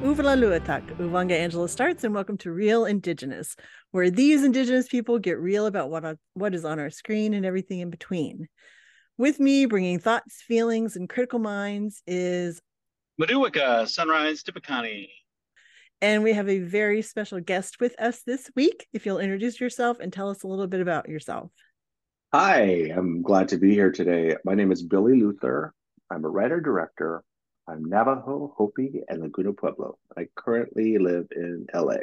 Uvala Luatak, Uvanga Angela starts, and welcome to Real Indigenous, where these Indigenous people get real about what, what is on our screen and everything in between. With me, bringing thoughts, feelings, and critical minds is Maduwika Sunrise Tipikani. And we have a very special guest with us this week. If you'll introduce yourself and tell us a little bit about yourself. Hi, I'm glad to be here today. My name is Billy Luther. I'm a writer director. I'm Navajo, Hopi, and Laguna Pueblo. I currently live in LA.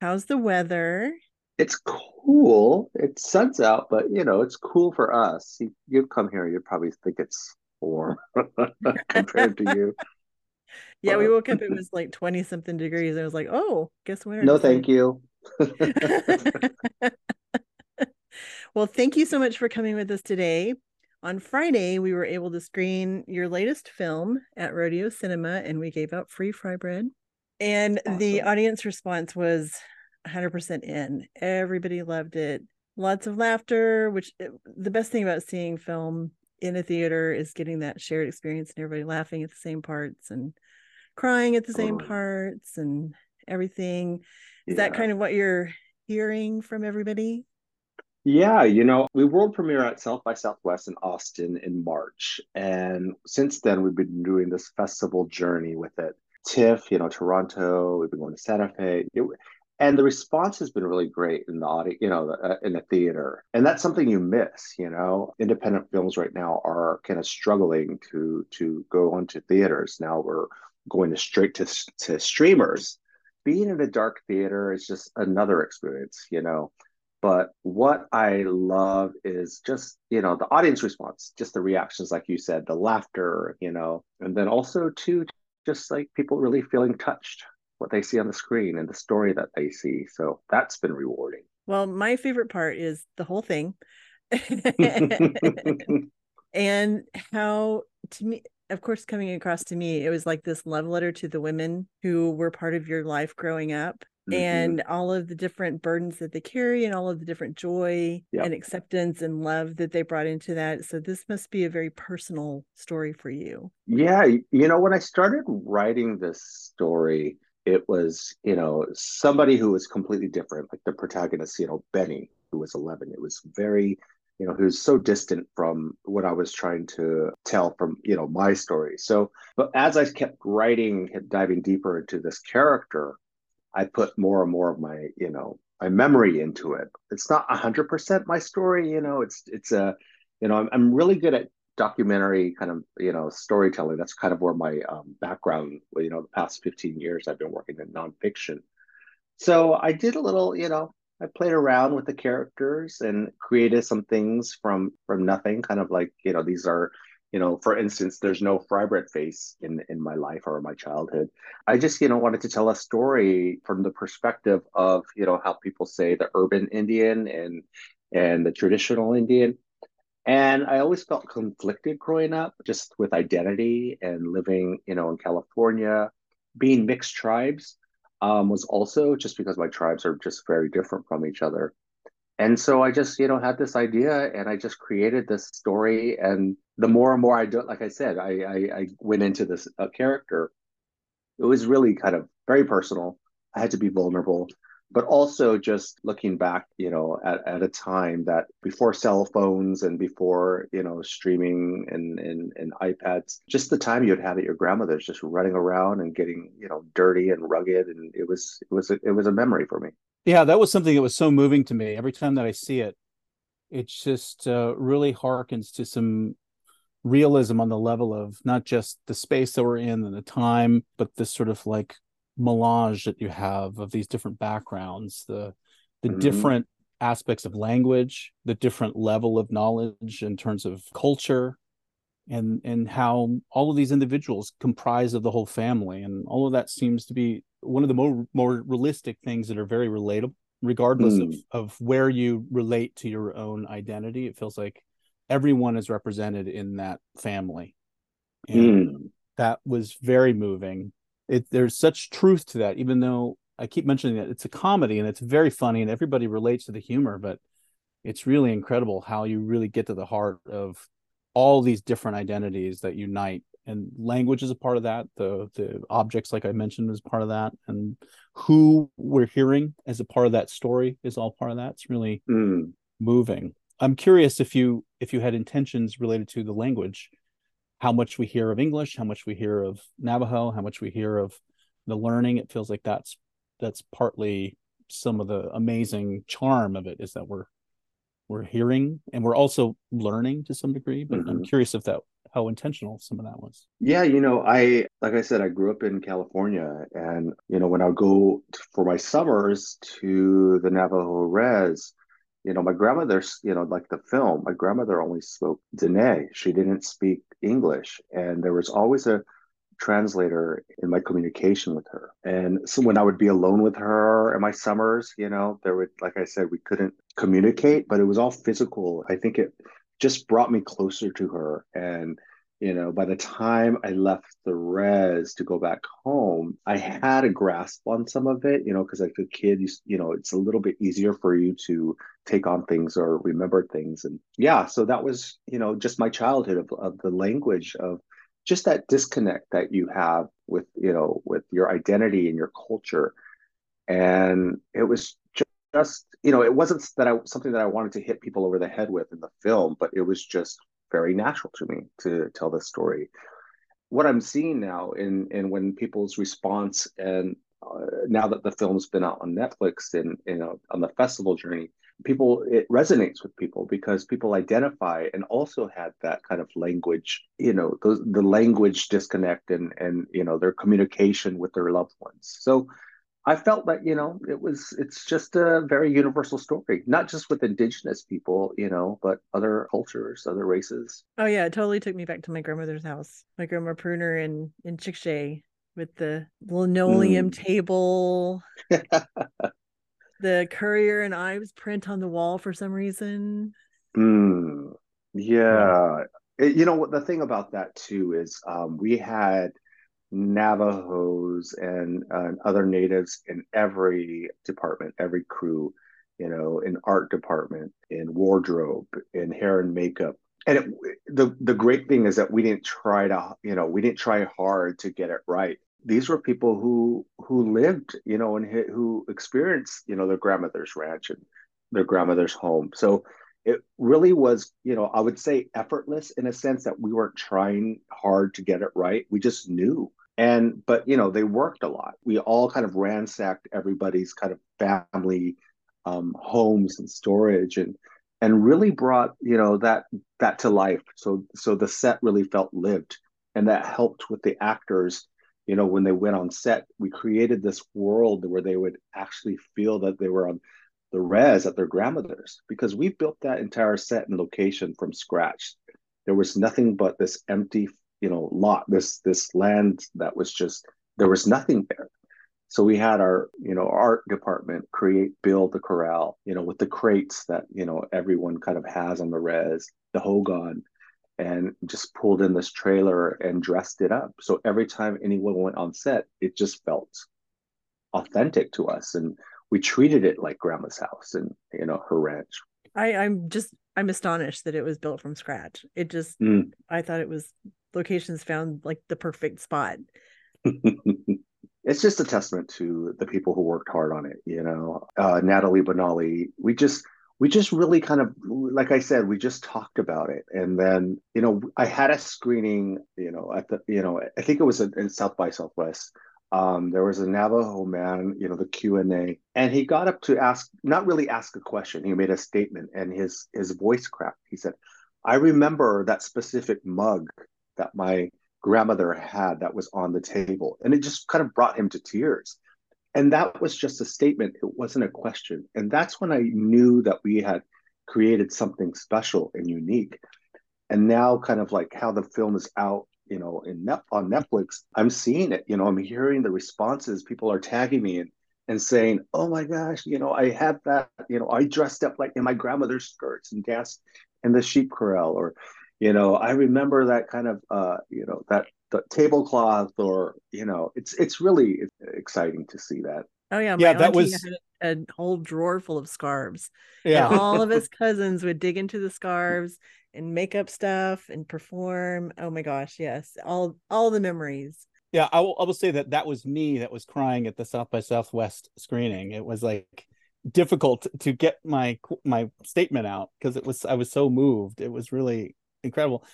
How's the weather? It's cool. It suns out, but you know, it's cool for us. You, you come here, you probably think it's warm compared to you. Yeah, we woke up, it was like 20 something degrees. I was like, oh, guess winter. No, thank you. well, thank you so much for coming with us today. On Friday, we were able to screen your latest film at Rodeo Cinema, and we gave out free fry bread. And awesome. the audience response was 100% in. Everybody loved it. Lots of laughter, which eh, the best thing about seeing film in a theater is getting that shared experience and everybody laughing at the same parts and crying at the same parts and everything. Is yeah. that kind of what you're hearing from everybody? Yeah, you know, we world premiere at South by Southwest in Austin in March. And since then, we've been doing this festival journey with it. TIFF, you know, Toronto, we've been going to Santa Fe. It, and the response has been really great in the audience, you know, uh, in the theater. And that's something you miss, you know. Independent films right now are kind of struggling to to go onto theaters. Now we're going to straight to, to streamers. Being in a dark theater is just another experience, you know. But what I love is just, you know, the audience response, just the reactions, like you said, the laughter, you know, and then also too, just like people really feeling touched what they see on the screen and the story that they see. So that's been rewarding. Well, my favorite part is the whole thing. and how to me of course coming across to me it was like this love letter to the women who were part of your life growing up mm-hmm. and all of the different burdens that they carry and all of the different joy yep. and acceptance and love that they brought into that so this must be a very personal story for you yeah you know when i started writing this story it was you know somebody who was completely different like the protagonist you know benny who was 11 it was very you know, who's so distant from what I was trying to tell from, you know, my story. So, but as I kept writing, kept diving deeper into this character, I put more and more of my, you know, my memory into it. It's not hundred percent my story, you know, it's, it's a, you know, I'm, I'm really good at documentary kind of, you know, storytelling. That's kind of where my um, background, you know, the past 15 years I've been working in nonfiction. So I did a little, you know, I played around with the characters and created some things from from nothing. Kind of like you know these are you know for instance there's no fry bread face in in my life or my childhood. I just you know wanted to tell a story from the perspective of you know how people say the urban Indian and and the traditional Indian. And I always felt conflicted growing up, just with identity and living, you know, in California, being mixed tribes um, was also just because my tribes are just very different from each other. And so I just, you know, had this idea and I just created this story. And the more and more I do, like I said, I, I, I went into this uh, character. It was really kind of very personal. I had to be vulnerable but also just looking back you know at, at a time that before cell phones and before you know streaming and, and and ipads just the time you'd have at your grandmother's just running around and getting you know dirty and rugged and it was it was a, it was a memory for me yeah that was something that was so moving to me every time that i see it it just uh, really harkens to some realism on the level of not just the space that we're in and the time but this sort of like melange that you have of these different backgrounds the the mm-hmm. different aspects of language the different level of knowledge in terms of culture and and how all of these individuals comprise of the whole family and all of that seems to be one of the more more realistic things that are very relatable regardless mm. of of where you relate to your own identity it feels like everyone is represented in that family and mm. that was very moving it there's such truth to that even though i keep mentioning that it's a comedy and it's very funny and everybody relates to the humor but it's really incredible how you really get to the heart of all these different identities that unite and language is a part of that. The the objects like i mentioned is part of that. And who we're hearing as a part of that story is all part of that. It's really Mm. moving. I'm curious if you if you had intentions related to the language how much we hear of english how much we hear of navajo how much we hear of the learning. It feels like that's that's partly some of the amazing charm of it is that we're we're hearing and we're also learning to some degree but i'm Mhm. curious if that how intentional some of that was Yeah, you know, I like I said, I grew up in California, and you know, when I would go for my summers to the Navajo Res, you know, my grandmother's, you know, like the film, my grandmother only spoke Dene. She didn't speak English, and there was always a translator in my communication with her. And so when I would be alone with her in my summers, you know, there would, like I said, we couldn't communicate, but it was all physical. I think it just brought me closer to her. And, you know, by the time I left the res to go back home, I had a grasp on some of it, you know, because like a kid, you, you know, it's a little bit easier for you to take on things or remember things. And yeah, so that was, you know, just my childhood of, of the language of just that disconnect that you have with you know with your identity and your culture and it was just you know it wasn't that i something that i wanted to hit people over the head with in the film but it was just very natural to me to tell this story. What i'm seeing now in in when people's response and uh, now that the film's been out on netflix and you know on the festival journey people it resonates with people because people identify and also had that kind of language you know those the language disconnect and and you know their communication with their loved ones. So i felt that you know it was it's just a very universal story not just with indigenous people you know but other cultures other races Oh yeah, it totally took me back to my grandmother's house. My grandma pruner in in Chickasha with the linoleum Mm. table, the Currier and Ives print on the wall for some reason. Mm, yeah. It- you know what the thing about that too is um, we had Navajos and, and other natives in every department, every crew, you know, in art department, in wardrobe, in hair and makeup. And it, the the great thing is that we didn't try to, you know, we didn't try hard to get it right. These were people who who lived, you know, and who experienced, you know, their grandmother's ranch and their grandmother's home. So it really was, you know, I would say effortless in a sense that we weren't trying hard to get it right. We just knew. And, but, you know, they worked a lot. We all kind of ransacked everybody's kind of family um, homes and storage and, and really brought, you know, that, that to life. So, so the set really felt lived and that helped with the actors. You know, when they went on set, we created this world where they would actually feel that they were on the res at their grandmother's because we built that entire set and location from scratch. There was nothing but this empty, you know, lot, this this land that was just there was nothing there. So we had our, you know, art department create, build the corral, you know, with the crates that, you know, everyone kind of has on the res, the Hogan, and just pulled in this trailer and dressed it up. So every time anyone went on set, it just felt authentic to us. And we treated it like grandma's house and, you know, her ranch. I I'm just I'm astonished that it was built from scratch. It just Mm. I thought it was locations found like the perfect spot. it's just a testament to the people who worked hard on it you know? Uh, natalie benally we just we just really kind of like i said we just talked about it. And then you know i had a screening you know at the you know i think it was in south by southwest. Um, there was a navajo man you know the q&a and he got up to ask not really ask a question he made a statement and his his voice cracked. He said i remember that specific mug that my grandmother had that was on the table. And it just kind of brought him to tears. And that was just a statement. It wasn't a question. And that's when I knew that we had created something special and unique. And now, kind of like how the film is out, you know, in net on Netflix, I'm seeing it. You know, I'm hearing the responses. People are tagging me and and saying, "Oh my gosh, you know, I had that. You know, I dressed up like in my grandmother's skirts and danced in the sheep corral, or you know i remember that kind of uh you know that the tablecloth or you know it's it's really exciting to see that Oh yeah, my Yeah, that was- had a whole drawer full of scarves. Yeah. And all of his cousins would dig into the scarves and make up stuff and perform. Oh my gosh, yes. All all the memories. Yeah, I will, I will say that that was me that was crying at the South by Southwest screening. It was like difficult to get my my statement out because it was I was so moved. It was really incredible.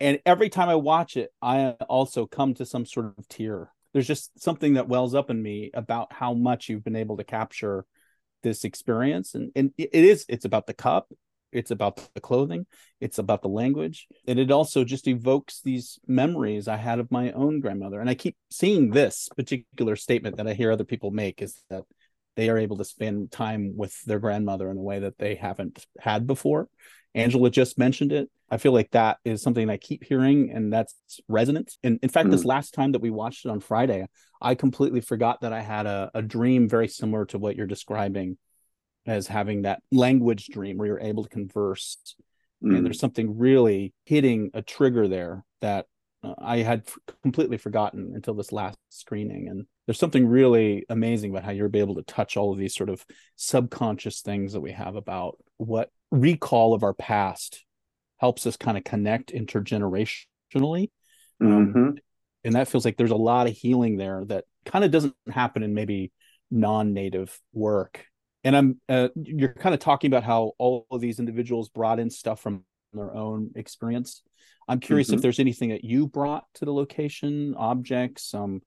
And every time I watch it, I also come to some sort of tear. There's just something that wells up in me about how much you've been able to capture this experience and and it is it's about the cup it's about the clothing it's about the language and it also just evokes these memories i had of my own grandmother and i keep seeing this particular statement that i hear other people make is that they are able to spend time with their grandmother in a way that they haven't had before angela just mentioned it i feel like that is something i keep hearing and that's resonant and in fact this last time that we watched it on friday i completely forgot that i had a, a dream very similar to what you're describing as having that language dream where you're able to converse Mm. and there's something really hitting a trigger there that uh, I had f- completely forgotten until this last screening. And there's something really amazing about how you're able to touch all of these sort of subconscious things that we have about what recall of our past helps us kind of connect intergenerationally. Um, Mhm. and that feels like there's a lot of healing there that kind of doesn't happen in maybe non-native work and i'm uh, you're kind of talking about how all of these individuals brought in stuff from their own experience i'm curious if Mhm. there's anything that you brought to the location objects some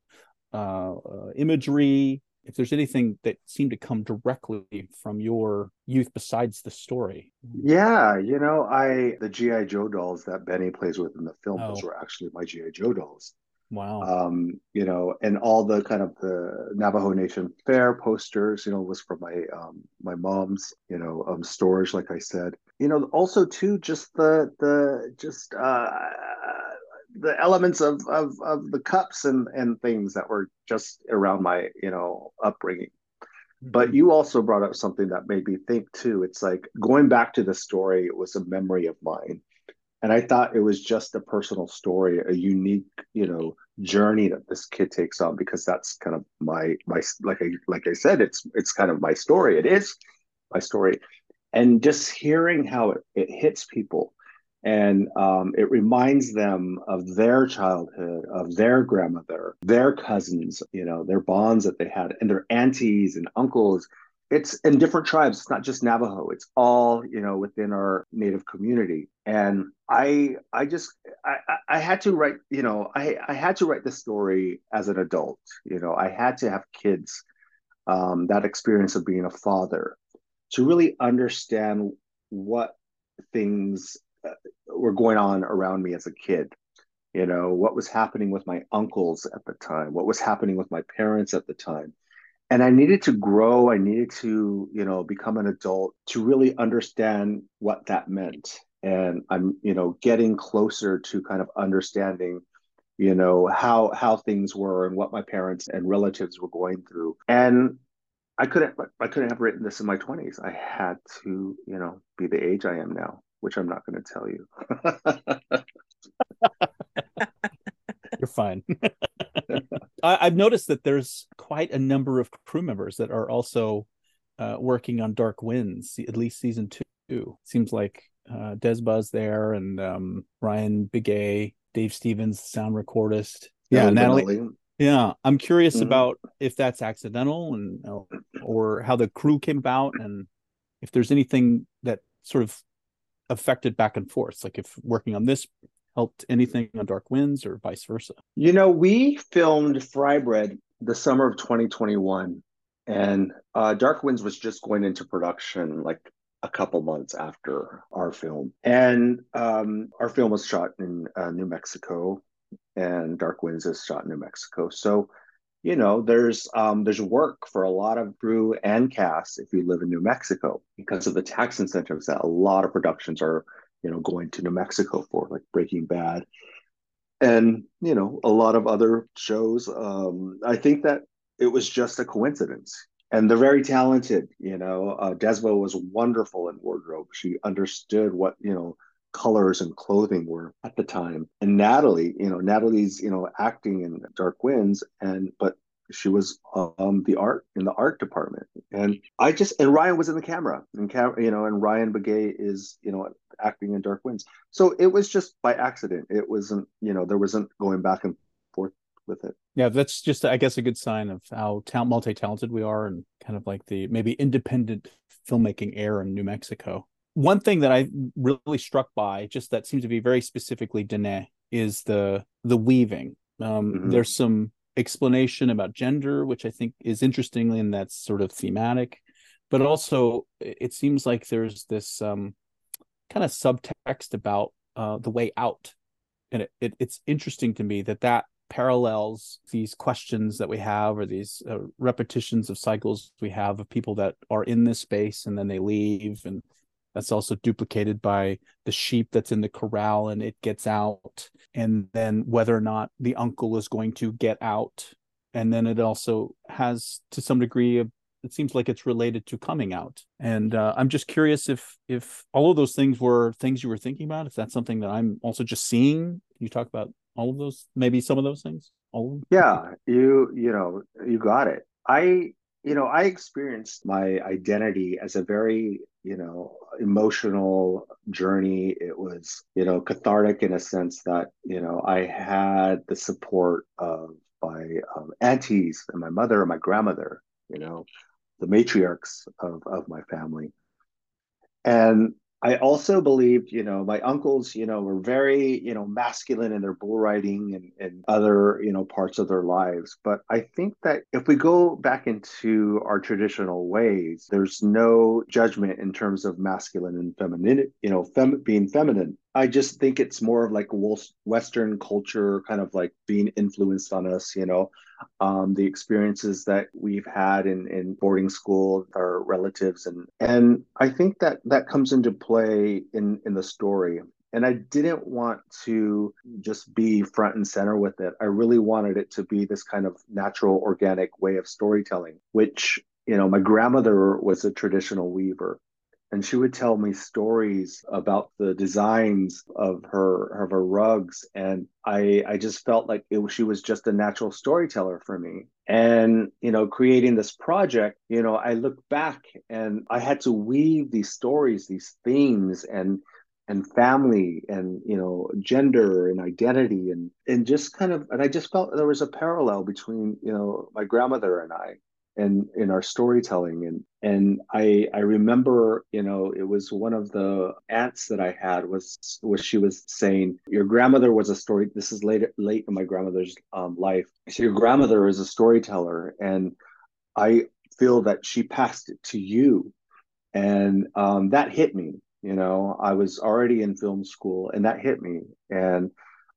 uh, uh, imagery if there's anything that seemed to come directly from your youth besides the story Yeah, you know, I the GI Joe dolls that Benny plays with in the film, those Oh. were actually my GI Joe dolls. wow Um, you know, and all the kind of the Navajo Nation Fair posters, you know, was from my um my mom's, you know, um storage, like I said. You know, also too, just the the just uh the elements of of of the cups and and things that were just around my, you know, upbringing. But mm-hmm. you also brought up something that made me think too. It's like going back to the story, it was a memory of mine. And I thought it was just a personal story, a unique, you know, journey that this kid takes on because that's kind of my my like I like I said, it's it's kind of my story. It is my story. And just hearing how it, it hits people and um, it reminds them of their childhood, of their grandmother, their cousins, you know, their bonds that they had, and their aunties and uncles. It's in different tribes. It's not just Navajo. It's all you know within our native community. And I, I just, I, I- had to write. You know, I, I had to write the story as an adult. You know, I had to have kids. Um, that experience of being a father to really understand what things were going on around me as a kid. You know what was happening with my uncles at the time what was happening with my parents at the time. And i needed to grow i needed to you know become an adult to really understand what that meant. And i'm you know getting closer to kind of understanding you know how how things were and what my parents and relatives were going through. And i couldn't i couldn't have written this in my 20s i had to you know be the age i am now which i'm not going to tell you You're fine. I, I've noticed that there's quite a number of crew members that are also uh, working on Dark Winds, at least season two. Seems like uh, Des Buzz there and um, Ryan Begay, Dave Stevens, sound recordist. Yeah, Natalie. Yeah, I'm curious Mhm. about if that's accidental and or how the crew came about, and if there's anything that sort of affected back and forth, like if working on this helped anything on Dark Winds or vice versa. You know, we filmed Fry Bread the summer of 2021, and uh, Dark Winds was just going into production like a couple months after our film. And um, our film was shot in uh, New Mexico, and Dark Winds is shot in New Mexico. So, you know, there's um, there's work for a lot of brew and cast if you live in New Mexico because of the tax incentives that a lot of productions are, you know, going to New Mexico for, like Breaking Bad and you know a lot of other shows. Um i think that it was just a coincidence and they're very talented you know. Uh, desmo was wonderful in wardrobe. She understood what you know colors and clothing were at the time. And natalie you know natalie's you know acting in dark winds and but she was um the art in the art department. And i just and ryan was in the camera and cam you know and ryan begay is you know acting in dark winds. So it was just by accident. It wasn't you know there wasn't going back and forth with it. Yeah that's just i guess a good sign of how talent multi-talented we are and kind of like the maybe independent filmmaking air in new mexico one thing that i really struck by just that seems to be very specifically Dene is the the weaving um, mm-hmm. there's some explanation about gender, which I think is interestingly and that's sort of thematic. But also, it seems like there's this um, kind of subtext about uh, the way out, and it, it, it's interesting to me that that parallels these questions that we have or these uh, repetitions of cycles we have of people that are in this space and then they leave and that's also duplicated by the sheep that's in the corral and it gets out. And then whether or not the uncle is going to get out. And then it also has to some degree of it seems like it's related to coming out. And uh, i'm just curious if if all of those things were things you were thinking about if that's something that i'm also just seeing. You talk about all of those maybe some of those things? All yeah you you know you got it. I you know i experienced my identity as a very you know emotional journey. It was you know cathartic in a sense that you know i had the support of my um, aunties and my mother and my grandmother you know the matriarchs of, of my family. And I also believed, you know, my uncles, you know, were very, you know, masculine in their bull riding and, and other, you know, parts of their lives. But I think that if we go back into our traditional ways, there's no judgment in terms of masculine and feminine, you know, fem- being feminine. I just think it's more of like Western culture kind of like being influenced on us, you know, um, the experiences that we've had in, in boarding school with our relatives. And, and I think that that comes into play in, in the story. And I didn't want to just be front and center with it. I really wanted it to be this kind of natural, organic way of storytelling, which, you know, my grandmother was a traditional weaver and she would tell me stories about the designs of her of her rugs. And i i just felt like it, she was just a natural storyteller for me. And you know creating this project you know i look back and i had to weave these stories these themes and and family and you know gender and identity and and just kind of and i just felt there was a parallel between you know my grandmother and i and in our storytelling. And and i i remember you know it was one of the aunts that i had was was she was saying your grandmother was a story this is late late in my grandmother's um, life. So your grandmother is a storyteller and i feel that she passed it to you. And um, that hit me you know? I was already in film school and that hit me. And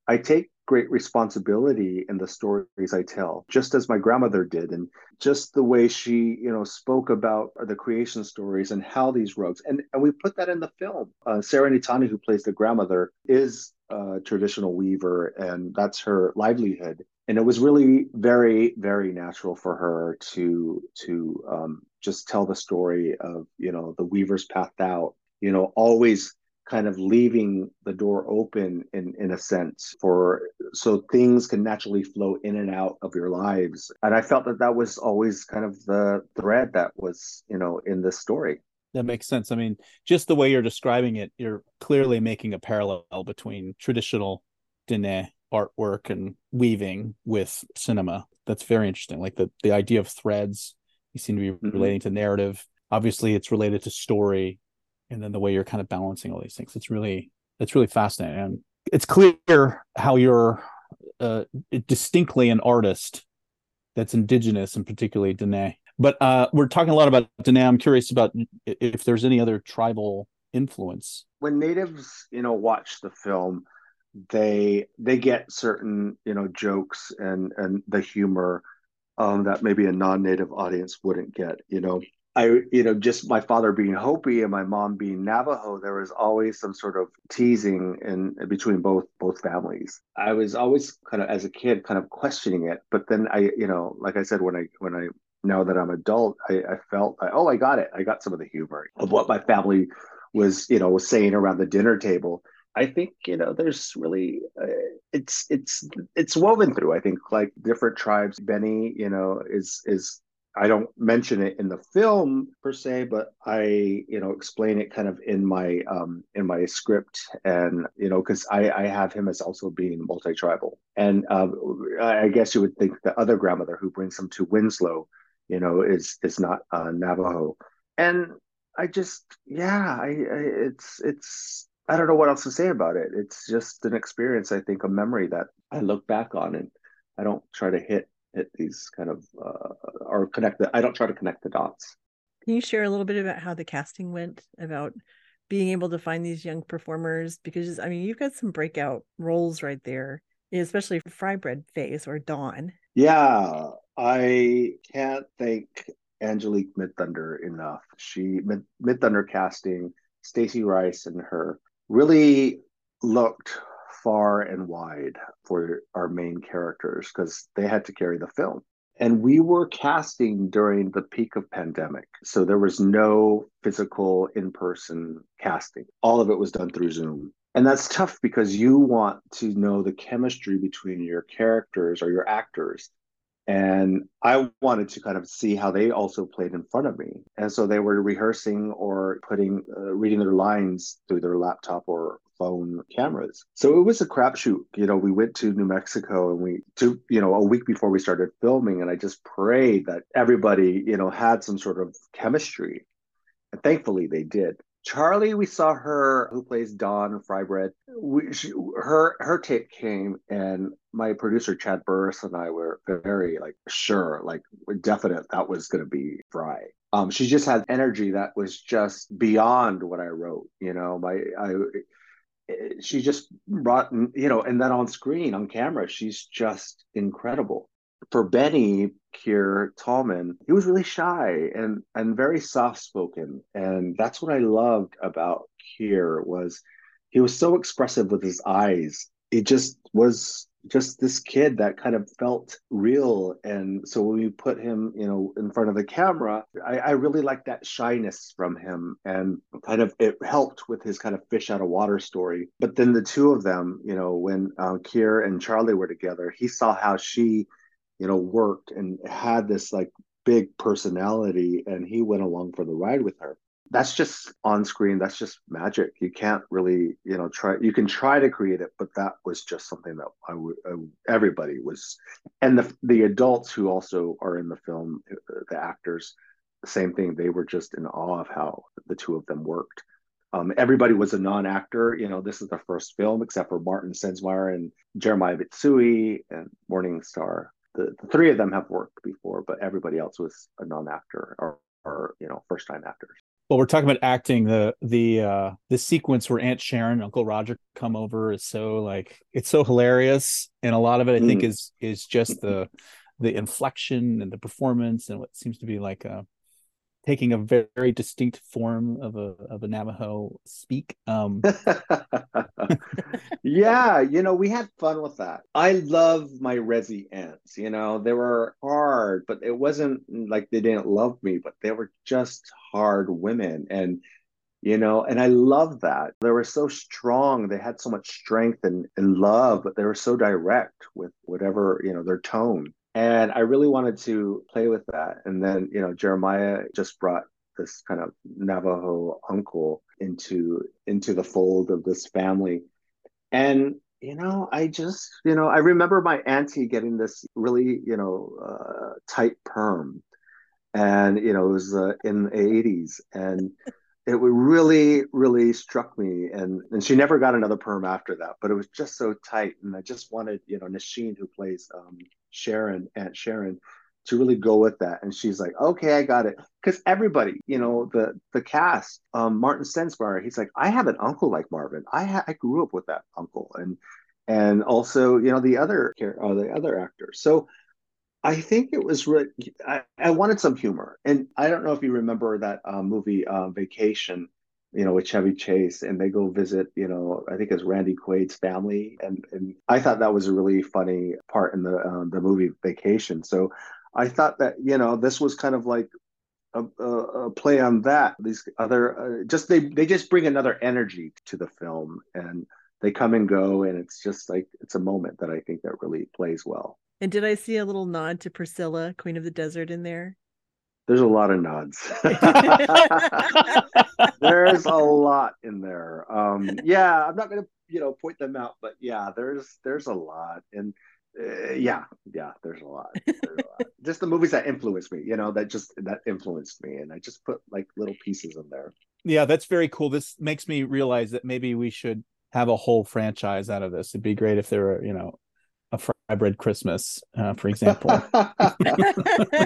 i take great responsibility in the stories I tell, just as my grandmother did, and just the way she, you know, spoke about the creation stories and how these rugs, and, and we put that in the film. Uh, Sarah Natani, who plays the grandmother, is a traditional weaver, and that's her livelihood. And it was really very, very natural for her to to um, just tell the story of, you know, the weaver's path out. You know, always kind of leaving the door open in in a sense for so things can naturally flow in and out of your lives. And i felt that that was always kind of the thread that was you know in this story. That makes sense. I mean just the way you're describing it you're clearly making a parallel between traditional Dene artwork and weaving with cinema. That's very interesting. Like the the idea of threads you seem to be mm-hmm. relating to narrative. Obviously it's related to story and then the way you're kind of balancing all these things it's really it's really fascinating and it's clear how you're uh, distinctly an artist that's indigenous and particularly Dene. But uh, we're talking a lot about Dene. I'm curious about if there's any other tribal influence. When natives, you know, watch the film, they they get certain, you know, jokes and and the humor um, that maybe a non-native audience wouldn't get. You know, I, you know, just my father being Hopi and my mom being Navajo, there was always some sort of teasing in between both both families. I was always kind of as a kid kind of questioning it, but then I, you know, like I said, when I when I now that I'm adult, I, I felt like, oh, I got it. I got some of the humor of what my family was, you know, was saying around the dinner table. I think you know, there's really uh, it's it's it's woven through i think like different tribes benny you know is is I don't mention it in the film per se, but I, you know, explain it kind of in my um, in my script, and you know, because I, I have him as also being multi-tribal, and uh, I guess you would think the other grandmother who brings him to Winslow, you know, is is not uh, Navajo, and I just, yeah, I, I it's it's I don't know what else to say about it. It's just an experience, I think, a memory that I look back on, and I don't try to hit hit these kind of uh, or connect the, I don't try to connect the dots. Can you share a little bit about how the casting went about being able to find these young performers? Because I mean, you've got some breakout roles right there, especially Fry Bread Face or Dawn. Yeah, I can't thank Angelique Midthunder enough. She Mid, Midthunder casting Stacy Rice and her really looked far and wide for our main characters because they had to carry the film. And we were casting during the peak of pandemic. So there was no physical in person casting. All of it was done through Zoom. And that's tough because you want to know the chemistry between your characters or your actors and I wanted to kind of see how they also played in front of me. And so they were rehearsing or putting, uh, reading their lines through their laptop or phone cameras. So it was a crapshoot. You know, we went to New Mexico and we, to, you know, a week before we started filming, and I just prayed that everybody, you know, had some sort of chemistry. And thankfully they did. Charlie, we saw her who plays Dawn Fry Bread. We, she, her her tape came, and my producer Chad Burris and I were very like sure, like definite that was going to be Fry. Um, she just had energy that was just beyond what I wrote. You know, my I she just brought you know, and then on screen on camera, she's just incredible for Benny Keir Tallman, he was really shy and and very soft spoken, and that's what I loved about Keir was he was so expressive with his eyes. It just was just this kid that kind of felt real. And so when we put him, you know, in front of the camera, I, I really liked that shyness from him and kind of it helped with his kind of fish out of water story. But then the two of them, you know, when uh, Keir and Charlie were together, he saw how she you know, worked and had this like big personality, and he went along for the ride with her. That's just on screen. That's just magic. You can't really, you know, try. You can try to create it, but that was just something that I would. everybody was, and the the adults who also are in the film, the actors, same thing. They were just in awe of how the two of them worked. Um, everybody was a non-actor. You know, this is the first film, except for Martin Sensmeier and Jeremiah Bitsui and Morning Star the, the three of them have worked before, but everybody else was a non-actor or, or you know first time actors. Well, we're talking about acting. The the uh the sequence where Aunt Sharon, Uncle Roger come over is so like it's so hilarious, and a lot of it I mm. think is is just the the inflection and the performance and what seems to be like a taking a very, very distinct form of a of a Navajo speak. Um, yeah, you know, we had fun with that. I love my Resi aunts. You know, they were hard, but it wasn't like they didn't love me, but they were just hard women, and you know, and I love that. They were so strong. They had so much strength and, and love, but they were so direct with whatever, you know, their tone and I really wanted to play with that. And then, you know, Jeremiah just brought this kind of Navajo uncle into into the fold of this family. And you know, I just, you know, I remember my auntie getting this really, you know, uh, tight perm, and you know, it was uh, in the '80s, and it really, really struck me. And and she never got another perm after that, but it was just so tight, and I just wanted, you know, Nasheen, who plays um, Sharon, Aunt Sharon, to really go with that. And she's like, okay, I got it. Because everybody, you know, the the cast, um, Martin Sensmeier, he's like, I have an uncle like Marvin. I ha- I grew up with that uncle, and and also, you know, the other uh, the other actors. So I think it was really. I, I wanted some humor, and I don't know if you remember that uh, movie uh, Vacation you know, with Chevy Chase, and they go visit, you know, I think it's Randy Quaid's family, and and I thought that was a really funny part in the um, the movie Vacation. So I thought that you know this was kind of like a, a, a play on that. These other uh, just they they just bring another energy to the film, and they come and go and it's just like it's a moment that i think that really plays well and did i see a little nod to priscilla queen of the desert in there there's a lot of nods. There's a lot in there. Um yeah i'm not gonna you know point them out but yeah there's there's a lot. And uh, yeah yeah there's a lot, there's a lot. just the movies that influenced me you know that just that influenced me. And i just put like little pieces in there. Yeah that's very cool. This makes me realize that maybe we should have a whole franchise out of this. It'd be great if there were you know bread christmas uh, for example.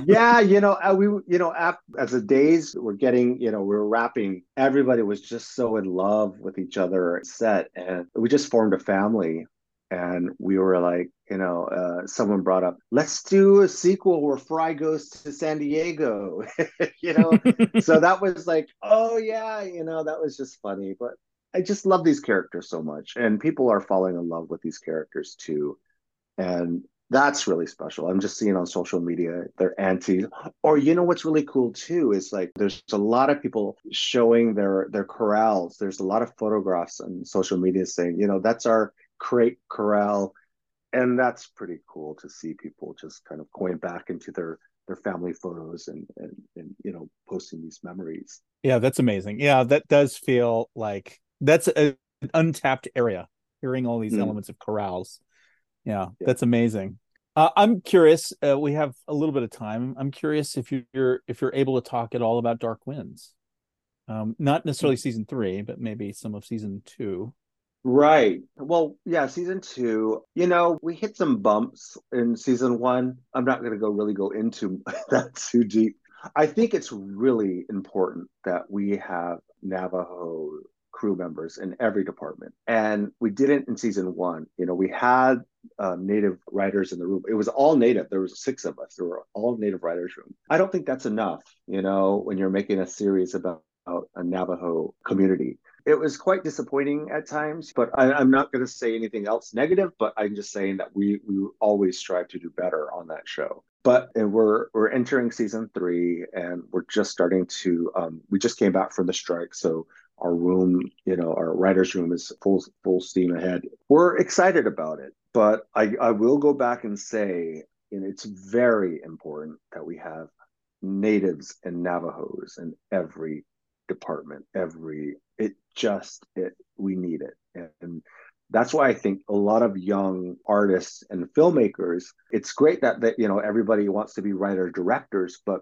Yeah you know uh, we you know as the days were getting you know we were wrapping everybody was just so in love with each other set and we just formed a family. And we were like, you know, uh, someone brought up, let's do a sequel where Fry goes to San Diego, you know. so that was like, oh yeah, you know, that was just funny. But I just love these characters so much, and people are falling in love with these characters too, and that's really special. I'm just seeing on social media their anti, or you know what's really cool too is like there's a lot of people showing their their corrals. There's a lot of photographs on social media saying, you know, that's our crate corral and that's pretty cool to see people just kind of going back into their their family photos and and, and you know posting these memories yeah that's amazing yeah that does feel like that's a, an untapped area hearing all these mm. elements of corrals yeah, yeah. that's amazing uh, i'm curious uh, we have a little bit of time i'm curious if you're if you're able to talk at all about dark winds um, not necessarily mm. season three but maybe some of season two Right. Well, yeah, season two, you know, we hit some bumps in season one. I'm not going to go really go into that too deep. I think it's really important that we have Navajo crew members in every department. And we didn't in season one. You know, we had uh, native writers in the room. It was all native. There was six of us. There were all native writers room. I don't think that's enough, you know, when you're making a series about a Navajo community. It was quite disappointing at times, but I, am not going to say anything else negative. But I'm just saying that we we always strive to do better on that show. But and we're we're entering season three, and we're just starting to. Um, we just came back from the strike, so our room, you know, our writers' room is full full steam ahead. We're excited about it, but I I will go back and say, know, it's very important that we have natives and Navajos in every department every it just it we need it and that's why i think a lot of young artists and filmmakers it's great that that you know everybody wants to be writer directors but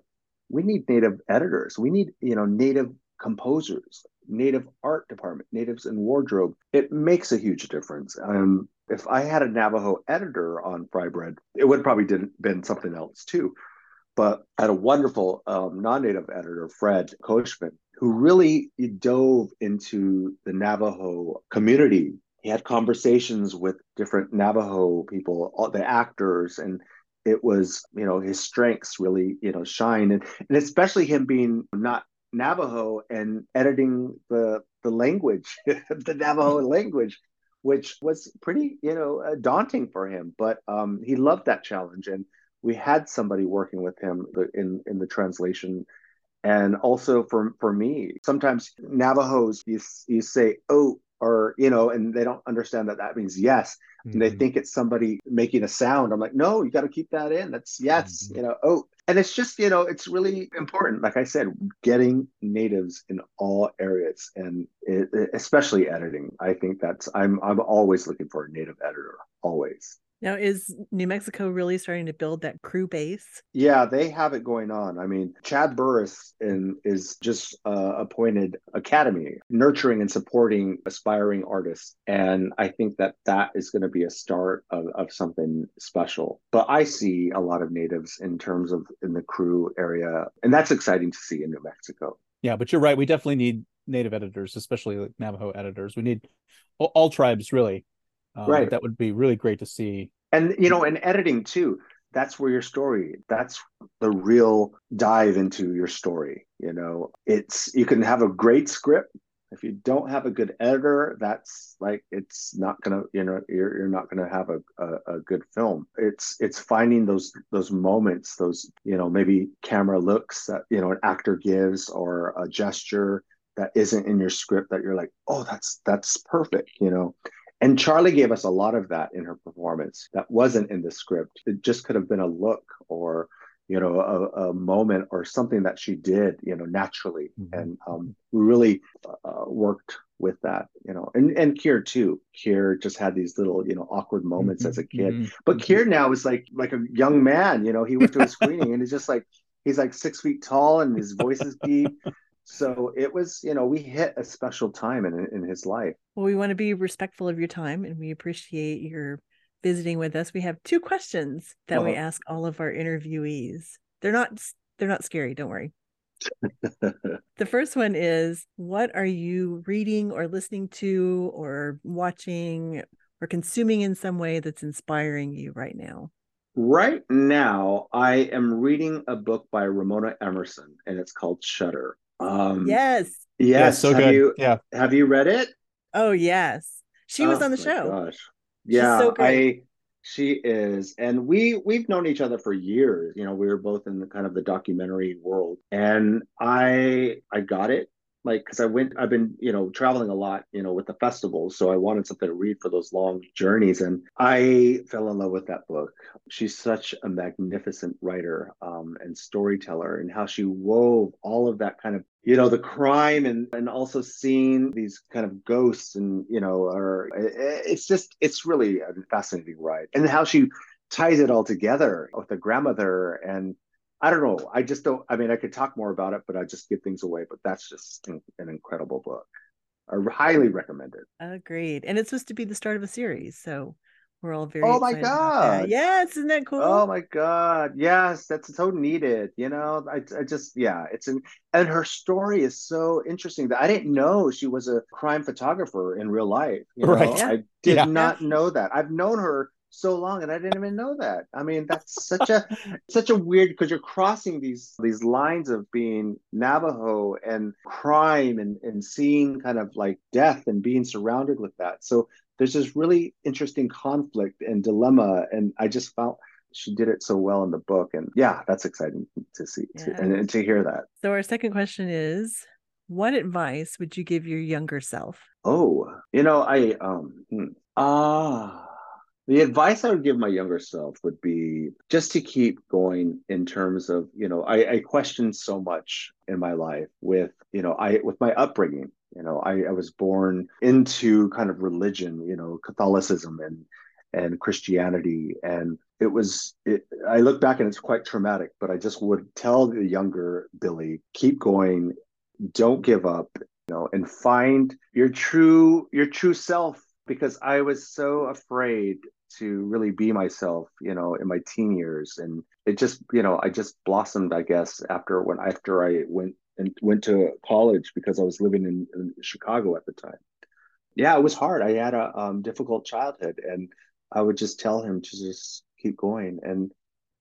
we need native editors we need you know native composers native art department natives in wardrobe it makes a huge difference. Um if i had a navajo editor on fry bread it would probably did been something else too. But I had a wonderful um, non-native editor, Fred Kochman, who really dove into the Navajo community. He had conversations with different Navajo people, all the actors, and it was, you know, his strengths really, you know, shine, and and especially him being not Navajo and editing the the language, the Navajo language, which was pretty, you know, uh, daunting for him. But um, he loved that challenge, and we had somebody working with him in in the translation and also for for me sometimes navajos you, you say oh or you know and they don't understand that that means yes mm-hmm. and they mm-hmm. think it's somebody making a sound i'm like no you got to keep that in that's yes mm-hmm. you know oh and it's just you know it's really important like i said getting natives in all areas and it, especially editing. I think that's i'm i'm always looking for a native editor always now, is New Mexico really starting to build that crew base? Yeah, they have it going on. I mean, Chad Burris in, is just uh, appointed Academy, nurturing and supporting aspiring artists. And I think that that is going to be a start of, of something special. But I see a lot of natives in terms of in the crew area. And that's exciting to see in New Mexico. Yeah, but you're right. We definitely need native editors, especially like Navajo editors. We need all, all tribes really um, right. That would be really great to see. And, you know, in editing too, that's where your story, that's the real dive into your story. You know, it's, you can have a great script. If you don't have a good editor, that's like, it's not going to, you know, you're, you're not going to have a, a, a good film. It's, it's finding those, those moments, those, you know, maybe camera looks that, you know, an actor gives or a gesture that isn't in your script that you're like, oh, that's, that's perfect, you know? And Charlie gave us a lot of that in her performance that wasn't in the script. It just could have been a look or you know a, a moment or something that she did you know naturally mm-hmm. and um, we really uh, worked with that you know and and Keir too Keir just had these little you know awkward moments mm-hmm. as a kid mm-hmm. but mm-hmm. Now is like like a young man you know he went to a screening and he's just like he's like six feet tall and his voice is deep so it was you know we hit a special time in in his life well we want to be respectful of your time and we appreciate your visiting with us, we have two questions that uh-huh. we ask all of our interviewees. They're not they're not scary, don't worry. the first one is what are you reading or listening to or watching or consuming in some way that's inspiring you right now? Right now, I am reading a book by Ramona Emerson and it's called Shutter. Um Yes. Yes, yeah, so have good. You, yeah. Have you read it? Oh yes. She was oh, on the show. Gosh yeah so i she is and we we've known each other for years you know we were both in the kind of the documentary world and i i got it like because i went i've been you know traveling a lot you know with the festivals so i wanted something to read for those long journeys and i fell in love with that book she's such a magnificent writer um, and storyteller and how she wove all of that kind of you know the crime and and also seeing these kind of ghosts and you know or it's just it's really a fascinating ride and how she ties it all together with the grandmother and I don't know. I just don't. I mean, I could talk more about it, but I just give things away. But that's just an, an incredible book. I highly recommend it. Agreed. And it's supposed to be the start of a series, so we're all very. Oh my god! Yes, isn't that oh cool? Oh my god! Yes, that's so needed. You know, I, I just yeah, it's an and her story is so interesting that I didn't know she was a crime photographer in real life. You know? Right. I did yeah. not know that. I've known her so long and I didn't even know that. I mean, that's such a such a weird because you're crossing these these lines of being Navajo and crime and and seeing kind of like death and being surrounded with that. So there's this really interesting conflict and dilemma and I just found she did it so well in the book and yeah, that's exciting to see yeah. to, and, and to hear that. So our second question is what advice would you give your younger self? Oh, you know, I um hmm, ah the advice I would give my younger self would be just to keep going in terms of, you know, I, I questioned so much in my life with, you know, I with my upbringing. You know, I, I was born into kind of religion, you know, Catholicism and and Christianity. And it was, it, I look back and it's quite traumatic, but I just would tell the younger Billy, keep going, don't give up, you know, and find your true, your true self. Because I was so afraid to really be myself, you know, in my teen years. And it just, you know, I just blossomed, I guess, after when after I went and went to college because I was living in, in Chicago at the time. Yeah, it was hard. I had a um, difficult childhood, and I would just tell him to just keep going. And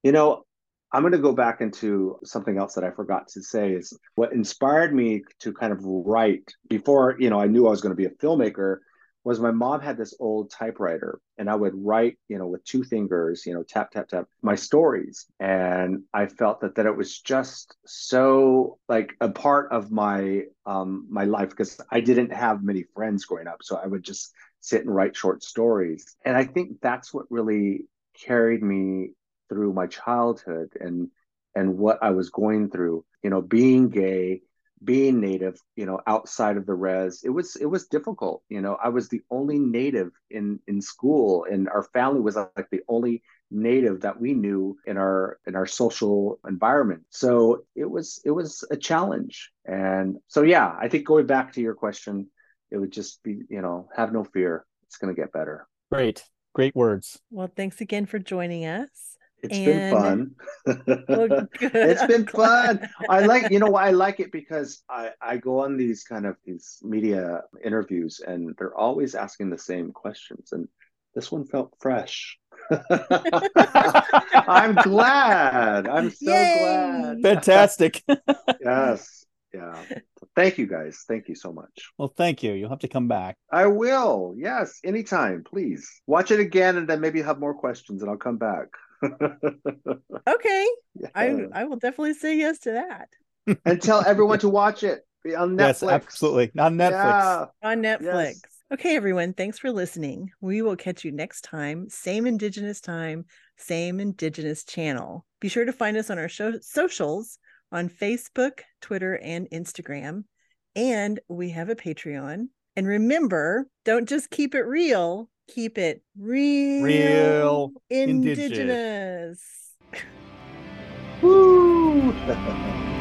you know, I'm going to go back into something else that I forgot to say is what inspired me to kind of write before, you know, I knew I was going to be a filmmaker was my mom had this old typewriter and I would write, you know, with two fingers, you know, tap, tap, tap my stories. And I felt that that it was just so like a part of my um my life because I didn't have many friends growing up. So I would just sit and write short stories. And I think that's what really carried me through my childhood and and what I was going through, you know, being gay being native you know outside of the res it was it was difficult you know. I was the only native in in school and our family was like the only native that we knew in our in our social environment. So it was it was a challenge. And so yeah i think going back to your question it would just be you know have no fear. It's going to get better. Great. Great words. Well thanks again for joining us it's and... been fun. oh, it's been fun. I like, you know, I like it because I, I go on these kind of these media interviews and they're always asking the same questions. And this one felt fresh. I'm glad. I'm so Yay! glad. Fantastic. yes. Yeah. Thank you guys. Thank you so much. Well, thank you. You'll have to come back. I will. Yes. Anytime, please. Watch it again and then maybe have more questions and I'll come back. okay. Yeah. I I will definitely say yes to that. and tell everyone to watch it on Netflix. Yes, absolutely. On Netflix. Yeah. On Netflix. Yes. Okay, everyone, thanks for listening. We will catch you next time. Same Indigenous time, same Indigenous channel. Be sure to find us on our show- socials on Facebook, Twitter, and Instagram. And we have a Patreon. And remember, don't just keep it real, keep it real, Real indigenous. indigenous. Woo!